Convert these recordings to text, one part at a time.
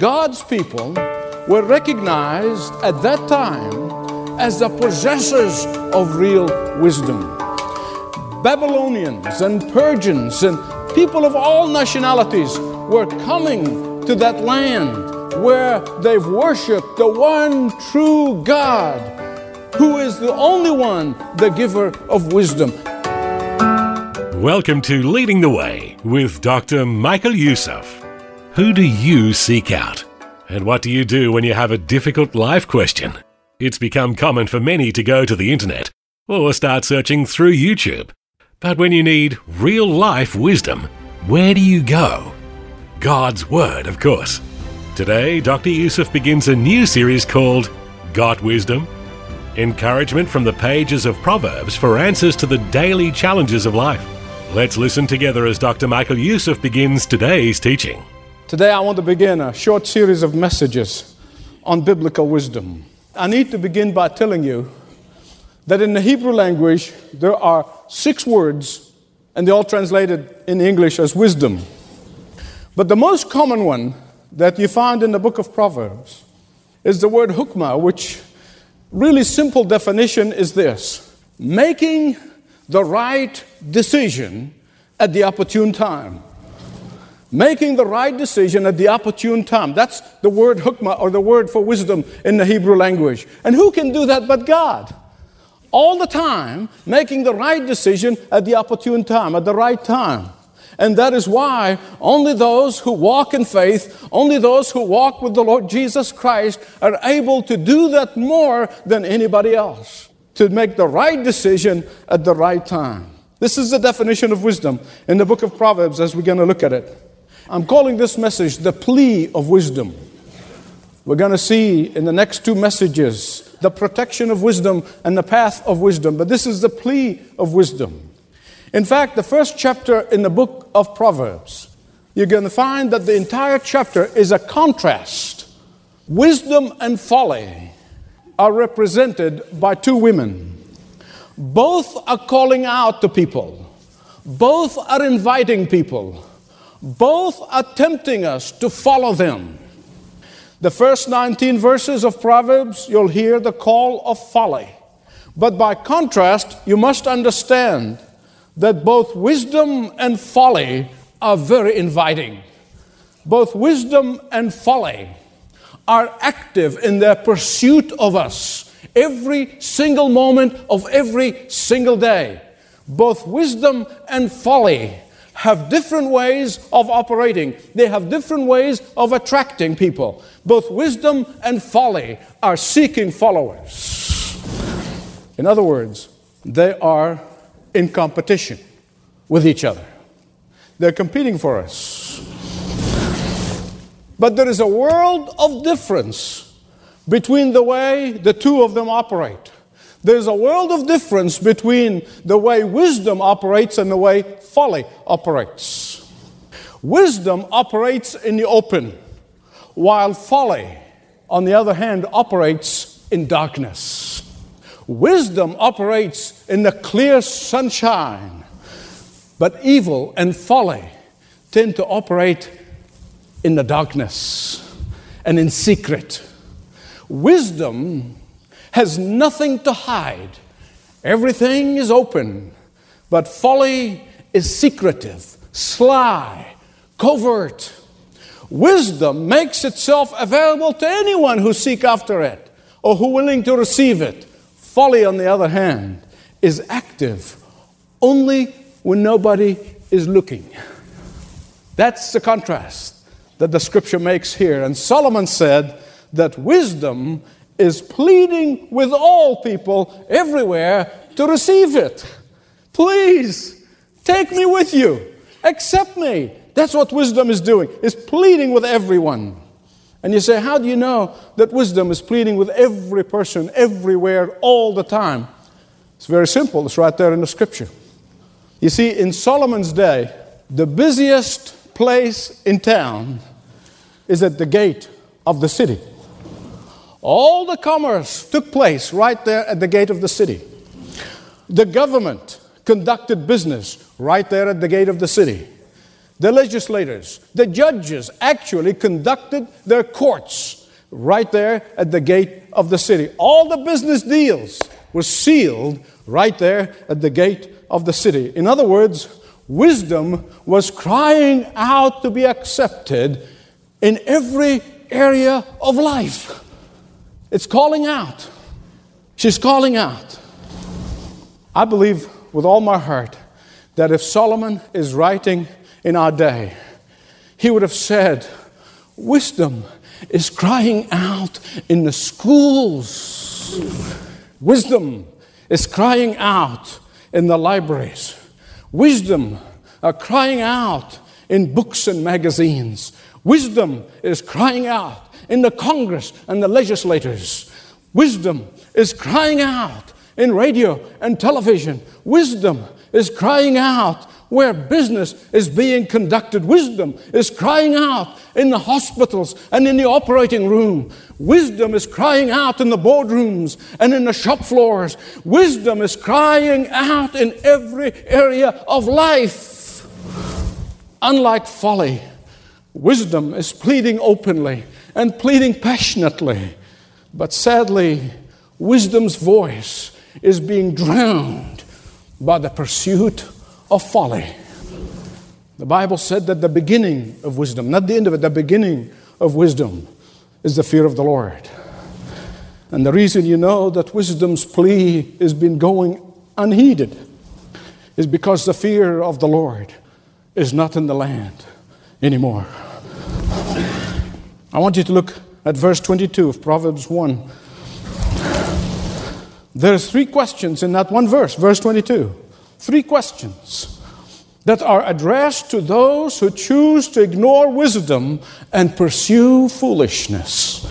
God's people were recognized at that time as the possessors of real wisdom. Babylonians and Persians and people of all nationalities were coming to that land where they've worshiped the one true God, who is the only one, the giver of wisdom. Welcome to Leading the Way with Dr. Michael Youssef. Who do you seek out? And what do you do when you have a difficult life question? It's become common for many to go to the internet or start searching through YouTube. But when you need real life wisdom, where do you go? God's Word, of course. Today, Dr. Youssef begins a new series called Got Wisdom? Encouragement from the pages of Proverbs for answers to the daily challenges of life. Let's listen together as Dr. Michael Youssef begins today's teaching. Today, I want to begin a short series of messages on biblical wisdom. I need to begin by telling you that in the Hebrew language, there are six words, and they're all translated in English as wisdom. But the most common one that you find in the book of Proverbs is the word hukmah, which really simple definition is this making the right decision at the opportune time making the right decision at the opportune time. That's the word hukmah or the word for wisdom in the Hebrew language. And who can do that but God? All the time, making the right decision at the opportune time, at the right time. And that is why only those who walk in faith, only those who walk with the Lord Jesus Christ are able to do that more than anybody else. To make the right decision at the right time. This is the definition of wisdom in the book of Proverbs as we're going to look at it. I'm calling this message the plea of wisdom. We're going to see in the next two messages the protection of wisdom and the path of wisdom, but this is the plea of wisdom. In fact, the first chapter in the book of Proverbs, you're going to find that the entire chapter is a contrast. Wisdom and folly are represented by two women. Both are calling out to people, both are inviting people both are tempting us to follow them. The first 19 verses of Proverbs, you'll hear the call of folly. But by contrast, you must understand that both wisdom and folly are very inviting. Both wisdom and folly are active in their pursuit of us every single moment of every single day. Both wisdom and folly have different ways of operating. They have different ways of attracting people. Both wisdom and folly are seeking followers. In other words, they are in competition with each other. They're competing for us. But there is a world of difference between the way the two of them operate. There's a world of difference between the way wisdom operates and the way folly operates. Wisdom operates in the open, while folly, on the other hand, operates in darkness. Wisdom operates in the clear sunshine, but evil and folly tend to operate in the darkness and in secret. Wisdom has nothing to hide. Everything is open, but folly is secretive, sly, covert. Wisdom makes itself available to anyone who seek after it or who willing to receive it. Folly, on the other hand, is active only when nobody is looking. That's the contrast that the scripture makes here. And Solomon said that wisdom is pleading with all people everywhere to receive it. Please take me with you. Accept me. That's what wisdom is doing. It's pleading with everyone. And you say, how do you know that wisdom is pleading with every person, everywhere, all the time? It's very simple. It's right there in the scripture. You see, in Solomon's day, the busiest place in town is at the gate of the city. All the commerce took place right there at the gate of the city. The government conducted business right there at the gate of the city. The legislators, the judges actually conducted their courts right there at the gate of the city. All the business deals were sealed right there at the gate of the city. In other words, wisdom was crying out to be accepted in every area of life. It's calling out. She's calling out. I believe with all my heart that if Solomon is writing in our day, he would have said, Wisdom is crying out in the schools. Wisdom is crying out in the libraries. Wisdom are crying out in books and magazines. Wisdom is crying out in the Congress and the legislators. Wisdom is crying out in radio and television. Wisdom is crying out where business is being conducted. Wisdom is crying out in the hospitals and in the operating room. Wisdom is crying out in the boardrooms and in the shop floors. Wisdom is crying out in every area of life. Unlike folly, wisdom is pleading openly and pleading passionately. But sadly, wisdom's voice is being drowned by the pursuit of folly. The Bible said that the beginning of wisdom, not the end of it, the beginning of wisdom is the fear of the Lord. And the reason you know that wisdom's plea has been going unheeded is because the fear of the Lord is not in the land anymore. I want you to look at verse 22 of Proverbs 1. There's three questions in that one verse, verse 22. Three questions that are addressed to those who choose to ignore wisdom and pursue foolishness.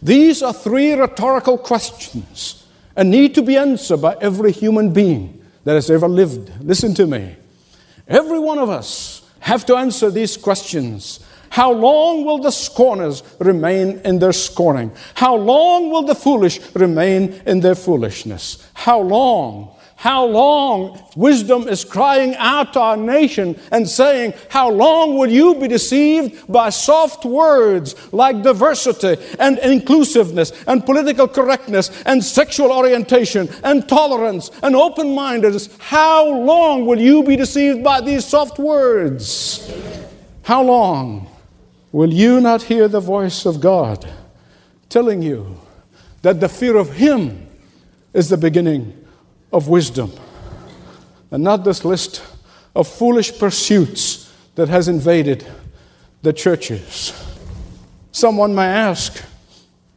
These are three rhetorical questions and need to be answered by every human being that has ever lived. Listen to me. Every one of us have to answer these questions how long will the scorners remain in their scorning? How long will the foolish remain in their foolishness? How long? How long? Wisdom is crying out to our nation and saying, How long will you be deceived by soft words like diversity and inclusiveness and political correctness and sexual orientation and tolerance and open mindedness? How long will you be deceived by these soft words? How long? Will you not hear the voice of God telling you that the fear of Him is the beginning of wisdom? And not this list of foolish pursuits that has invaded the churches. Someone may ask,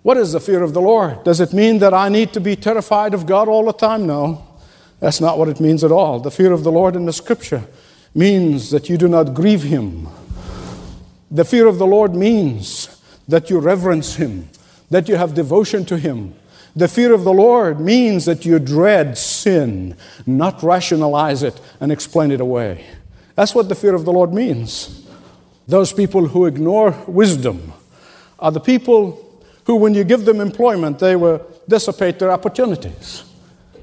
What is the fear of the Lord? Does it mean that I need to be terrified of God all the time? No, that's not what it means at all. The fear of the Lord in the scripture means that you do not grieve Him the fear of the Lord means that you reverence Him, that you have devotion to Him. The fear of the Lord means that you dread sin, not rationalize it and explain it away. That's what the fear of the Lord means. Those people who ignore wisdom are the people who, when you give them employment, they will dissipate their opportunities.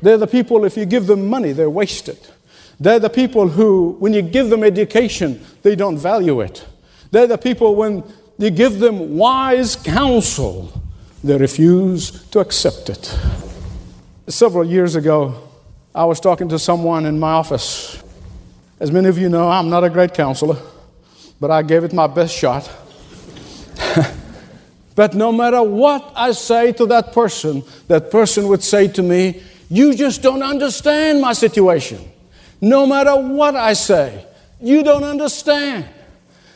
They're the people, if you give them money, they waste it. They're the people who, when you give them education, they don't value it. They're the people, when you give them wise counsel, they refuse to accept it. Several years ago, I was talking to someone in my office. As many of you know, I'm not a great counselor, but I gave it my best shot. but no matter what I say to that person, that person would say to me, You just don't understand my situation. No matter what I say, you don't understand.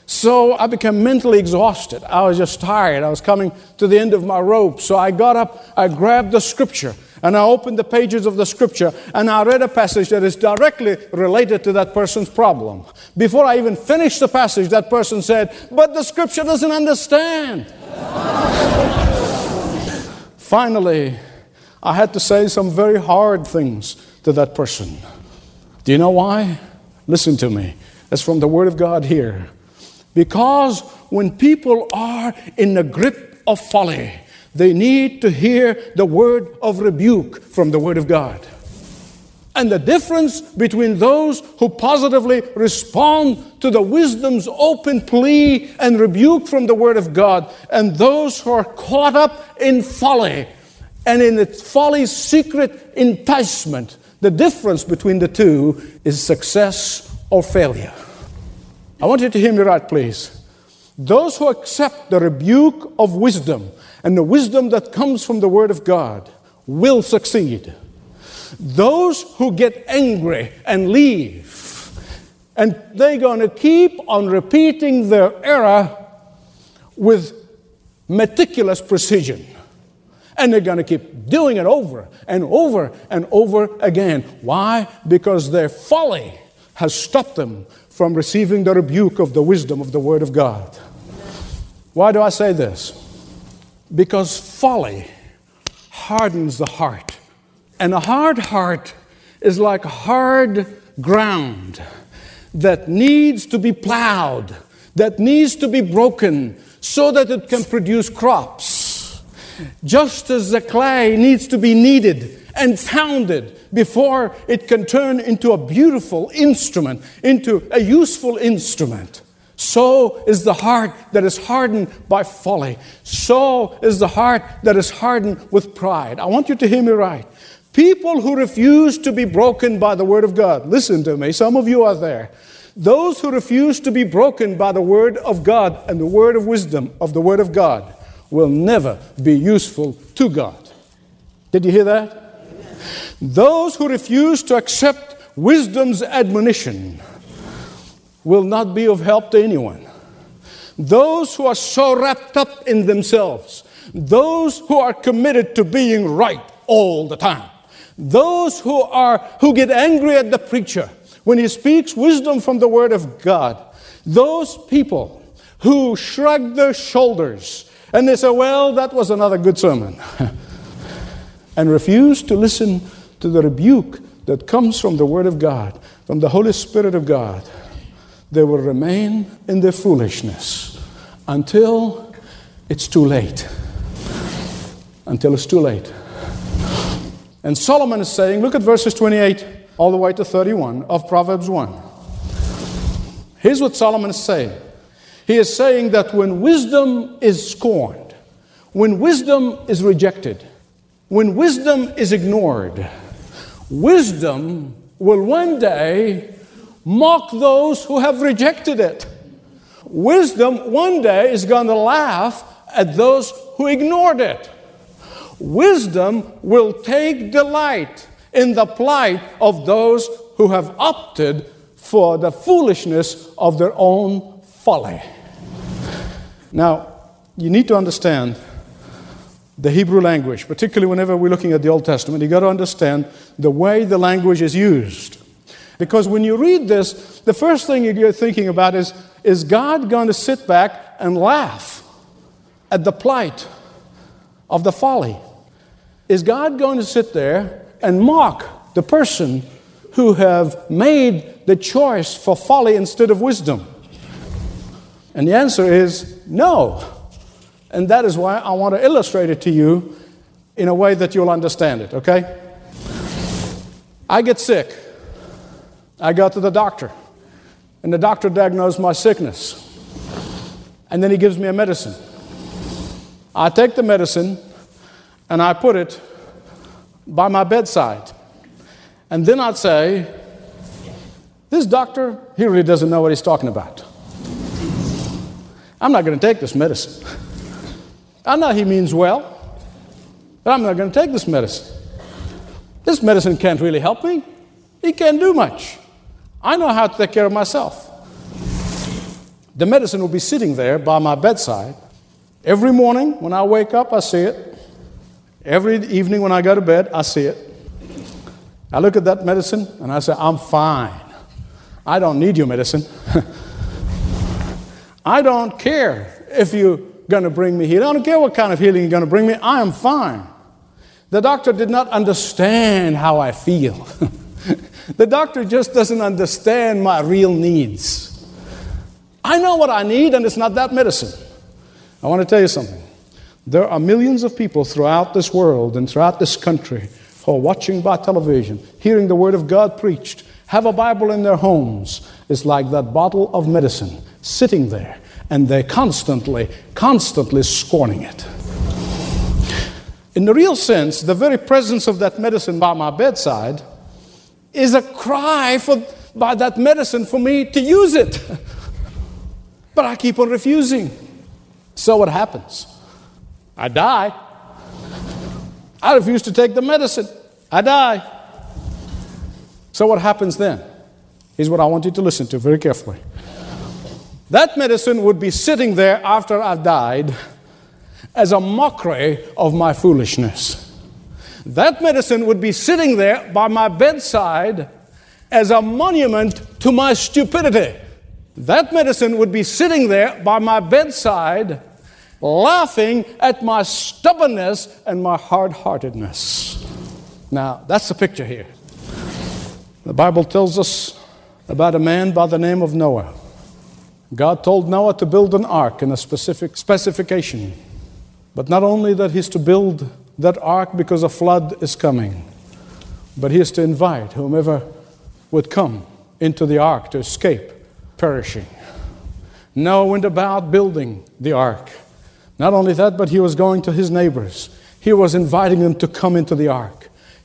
So I became mentally exhausted. I was just tired. I was coming to the end of my rope. So I got up, I grabbed the scripture, and I opened the pages of the scripture and I read a passage that is directly related to that person's problem. Before I even finished the passage, that person said, But the scripture doesn't understand. Finally, I had to say some very hard things to that person. Do you know why? Listen to me. It's from the Word of God here. Because when people are in the grip of folly, they need to hear the word of rebuke from the Word of God. And the difference between those who positively respond to the wisdom's open plea and rebuke from the Word of God and those who are caught up in folly and in its folly's secret enticement, the difference between the two is success or failure. I want you to hear me right, please. Those who accept the rebuke of wisdom and the wisdom that comes from the Word of God will succeed. Those who get angry and leave, and they're going to keep on repeating their error with meticulous precision. And they're going to keep doing it over and over and over again. Why? Because their folly has stopped them from receiving the rebuke of the wisdom of the Word of God. Why do I say this? Because folly hardens the heart. And a hard heart is like hard ground that needs to be plowed, that needs to be broken so that it can produce crops. Just as the clay needs to be kneaded and pounded before it can turn into a beautiful instrument, into a useful instrument. So is the heart that is hardened by folly. So is the heart that is hardened with pride. I want you to hear me right. People who refuse to be broken by the Word of God, listen to me, some of you are there. Those who refuse to be broken by the Word of God and the Word of wisdom of the Word of God will never be useful to God. Did you hear that? Those who refuse to accept wisdom's admonition will not be of help to anyone. Those who are so wrapped up in themselves, those who are committed to being right all the time, those who are who get angry at the preacher when he speaks wisdom from the word of God, those people who shrug their shoulders and they say, "Well, that was another good sermon." and refuse to listen to the rebuke that comes from the word of God, from the Holy Spirit of God they will remain in their foolishness until it's too late. Until it's too late. And Solomon is saying, look at verses 28 all the way to 31 of Proverbs 1. Here's what Solomon is saying. He is saying that when wisdom is scorned, when wisdom is rejected, when wisdom is ignored, wisdom will one day mock those who have rejected it. Wisdom one day is going to laugh at those who ignored it. Wisdom will take delight in the plight of those who have opted for the foolishness of their own folly. Now, you need to understand the Hebrew language, particularly whenever we're looking at the Old Testament. You've got to understand the way the language is used. Because when you read this, the first thing you're thinking about is is God going to sit back and laugh at the plight of the folly? Is God going to sit there and mock the person who have made the choice for folly instead of wisdom? And the answer is no. And that is why I want to illustrate it to you in a way that you'll understand it, okay? I get sick. I go to the doctor, and the doctor diagnosed my sickness. And then he gives me a medicine. I take the medicine and I put it by my bedside. And then I'd say, This doctor, he really doesn't know what he's talking about. I'm not going to take this medicine. I know he means well, but I'm not going to take this medicine. This medicine can't really help me, he can't do much. I know how to take care of myself. The medicine will be sitting there by my bedside. Every morning when I wake up, I see it. Every evening when I go to bed, I see it. I look at that medicine and I say, I'm fine. I don't need your medicine. I don't care if you're going to bring me healing. I don't care what kind of healing you're going to bring me. I am fine. The doctor did not understand how I feel. the doctor just doesn't understand my real needs. I know what I need, and it's not that medicine. I want to tell you something. There are millions of people throughout this world and throughout this country who are watching by television, hearing the Word of God preached, have a Bible in their homes. It's like that bottle of medicine sitting there, and they're constantly, constantly scorning it. In the real sense, the very presence of that medicine by my bedside is a cry for, by that medicine for me to use it. but I keep on refusing. So what happens? I die. I refuse to take the medicine. I die. So, what happens then? Is what I want you to listen to very carefully. That medicine would be sitting there after I've died as a mockery of my foolishness. That medicine would be sitting there by my bedside as a monument to my stupidity. That medicine would be sitting there by my bedside laughing at my stubbornness and my hard heartedness. Now, that's the picture here. The Bible tells us about a man by the name of Noah. God told Noah to build an ark in a specific specification. But not only that he's to build that ark because a flood is coming, but he is to invite whomever would come into the ark to escape perishing. Noah went about building the ark. Not only that, but he was going to his neighbors. He was inviting them to come into the ark.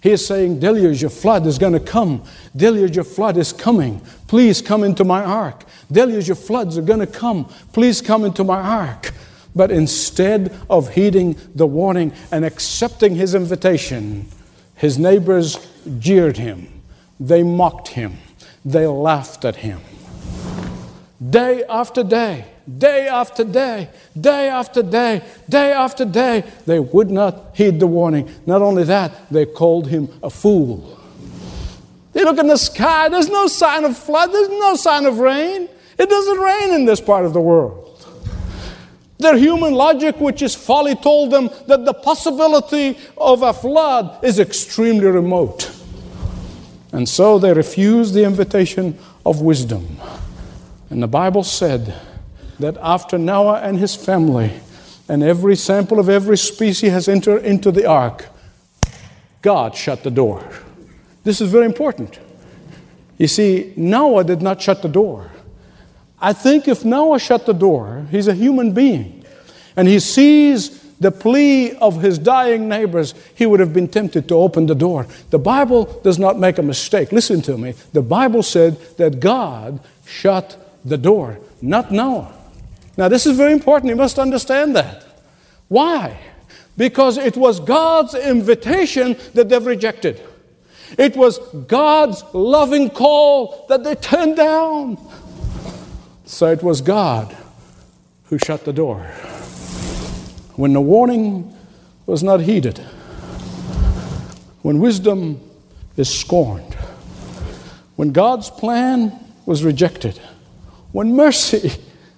He is saying, Deluge, your flood is going to come. Deluge, your flood is coming. Please come into my ark. Deluge, your floods are going to come. Please come into my ark. But instead of heeding the warning and accepting his invitation, his neighbors jeered him. They mocked him. They laughed at him. Day after day, day after day, day after day, day after day. They would not heed the warning. Not only that, they called him a fool. They look in the sky, there's no sign of flood, there's no sign of rain. It doesn't rain in this part of the world. Their human logic, which is folly, told them that the possibility of a flood is extremely remote. And so they refused the invitation of wisdom. And the Bible said, that after Noah and his family and every sample of every species has entered into the ark, God shut the door. This is very important. You see, Noah did not shut the door. I think if Noah shut the door, he's a human being, and he sees the plea of his dying neighbors, he would have been tempted to open the door. The Bible does not make a mistake. Listen to me. The Bible said that God shut the door, not Noah. Now, this is very important. You must understand that. Why? Because it was God's invitation that they've rejected. It was God's loving call that they turned down. So it was God who shut the door. When the warning was not heeded, when wisdom is scorned, when God's plan was rejected, when mercy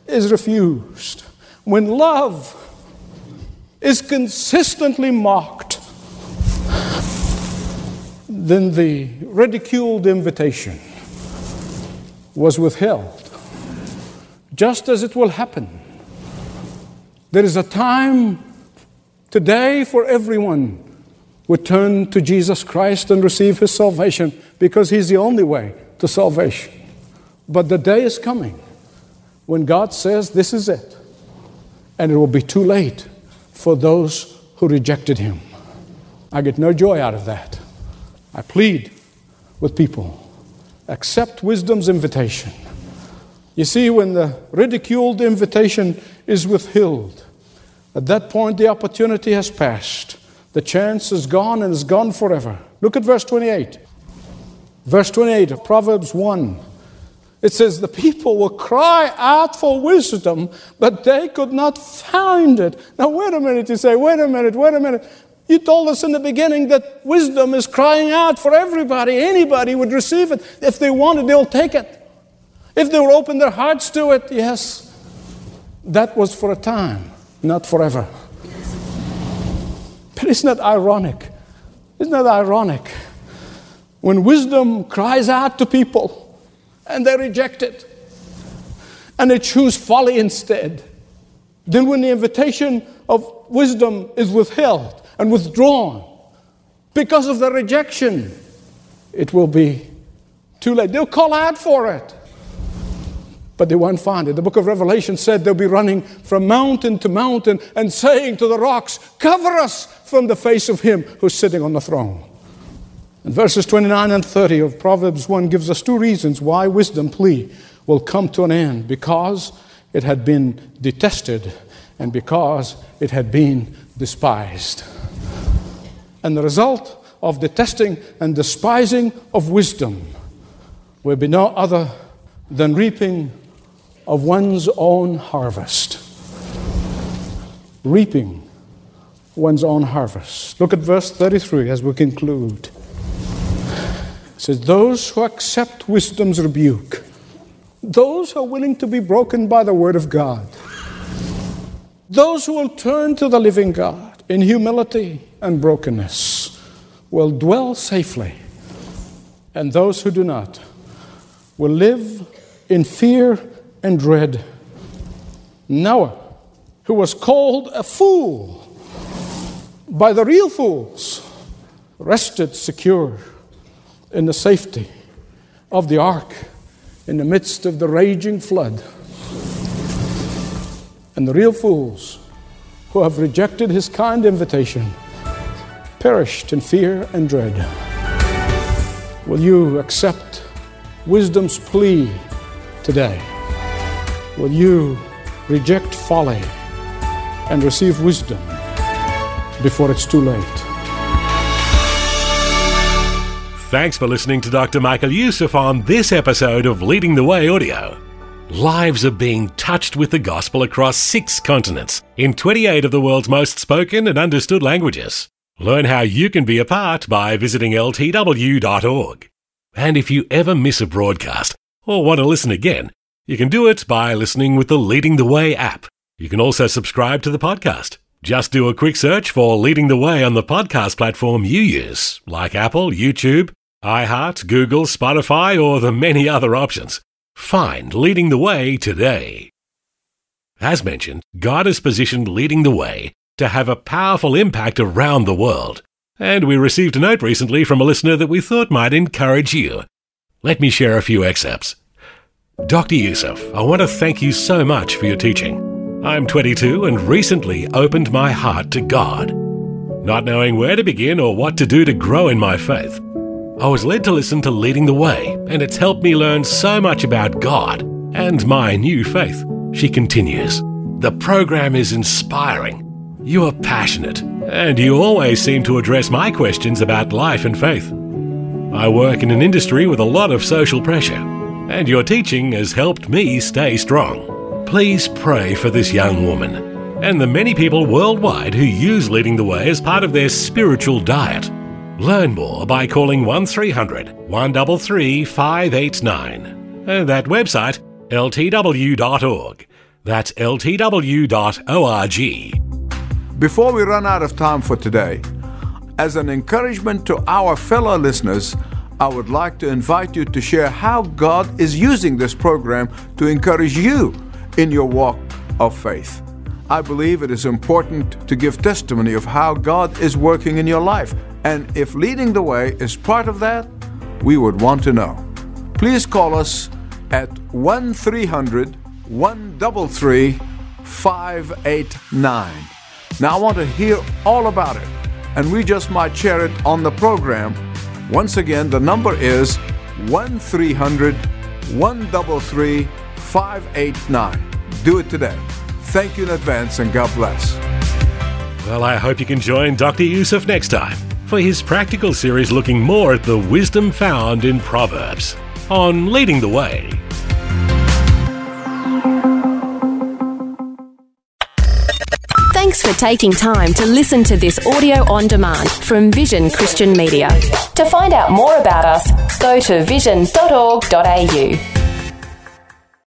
is refused, when love is consistently mocked, then the ridiculed invitation was withheld, just as it will happen. There is a time today for everyone would turn to Jesus Christ and receive his salvation because he's the only way to salvation. But the day is coming when God says, This is it. And it will be too late for those who rejected Him. I get no joy out of that. I plead with people accept wisdom's invitation. You see, when the ridiculed invitation is withheld, at that point the opportunity has passed. The chance is gone and is gone forever. Look at verse 28. Verse 28 of Proverbs 1. It says, The people will cry out for wisdom, but they could not find it. Now, wait a minute, you say, wait a minute, wait a minute. You told us in the beginning that wisdom is crying out for everybody. Anybody would receive it. If they want it, they'll take it. If they will open their hearts to it, yes. That was for a time, not forever. But isn't that ironic? Isn't that ironic? When wisdom cries out to people and they reject it and they choose folly instead, then when the invitation of wisdom is withheld and withdrawn because of the rejection, it will be too late. They'll call out for it but they won't find it. The book of Revelation said they'll be running from mountain to mountain and saying to the rocks, Cover us from the face of him who's sitting on the throne. And verses 29 and 30 of Proverbs 1 gives us two reasons why wisdom plea will come to an end because it had been detested and because it had been despised. And the result of detesting and despising of wisdom will be no other than reaping of one's own harvest. Reaping one's own harvest. Look at verse 33 as we conclude. Says, Those who accept wisdom's rebuke, those who are willing to be broken by the word of God, those who will turn to the living God in humility and brokenness will dwell safely, and those who do not will live in fear and dread. Noah, who was called a fool by the real fools, rested secure in the safety of the ark in the midst of the raging flood. And the real fools who have rejected his kind invitation perished in fear and dread. Will you accept wisdom's plea today? Will you reject folly and receive wisdom before it's too late? Thanks for listening to Dr. Michael Youssef on this episode of Leading the Way Audio. Lives are being touched with the gospel across six continents in 28 of the world's most spoken and understood languages. Learn how you can be a part by visiting ltw.org. And if you ever miss a broadcast or want to listen again, you can do it by listening with the Leading the Way app. You can also subscribe to the podcast. Just do a quick search for Leading the Way on the podcast platform you use, like Apple, YouTube, iHeart, Google, Spotify, or the many other options. Find Leading the Way today. As mentioned, God is positioned Leading the Way to have a powerful impact around the world. And we received a note recently from a listener that we thought might encourage you. Let me share a few excerpts. Dr. Youssef, I want to thank you so much for your teaching. I'm 22 and recently opened my heart to God. Not knowing where to begin or what to do to grow in my faith, I was led to listen to Leading the Way, and it's helped me learn so much about God and my new faith. She continues The program is inspiring. You are passionate, and you always seem to address my questions about life and faith. I work in an industry with a lot of social pressure, and your teaching has helped me stay strong. Please pray for this young woman and the many people worldwide who use Leading the Way as part of their spiritual diet. Learn more by calling 1300 133 589. And uh, that website, ltw.org. That's ltw.org. Before we run out of time for today, as an encouragement to our fellow listeners, I would like to invite you to share how God is using this program to encourage you in your walk of faith. I believe it is important to give testimony of how God is working in your life. And if leading the way is part of that, we would want to know. Please call us at 1 300 133 589. Now, I want to hear all about it, and we just might share it on the program. Once again, the number is 1 300 133 589. Do it today. Thank you in advance, and God bless. Well, I hope you can join Dr. Youssef next time for his practical series looking more at the wisdom found in Proverbs on Leading the Way. Thanks for taking time to listen to this audio on demand from Vision Christian Media. To find out more about us, go to vision.org.au.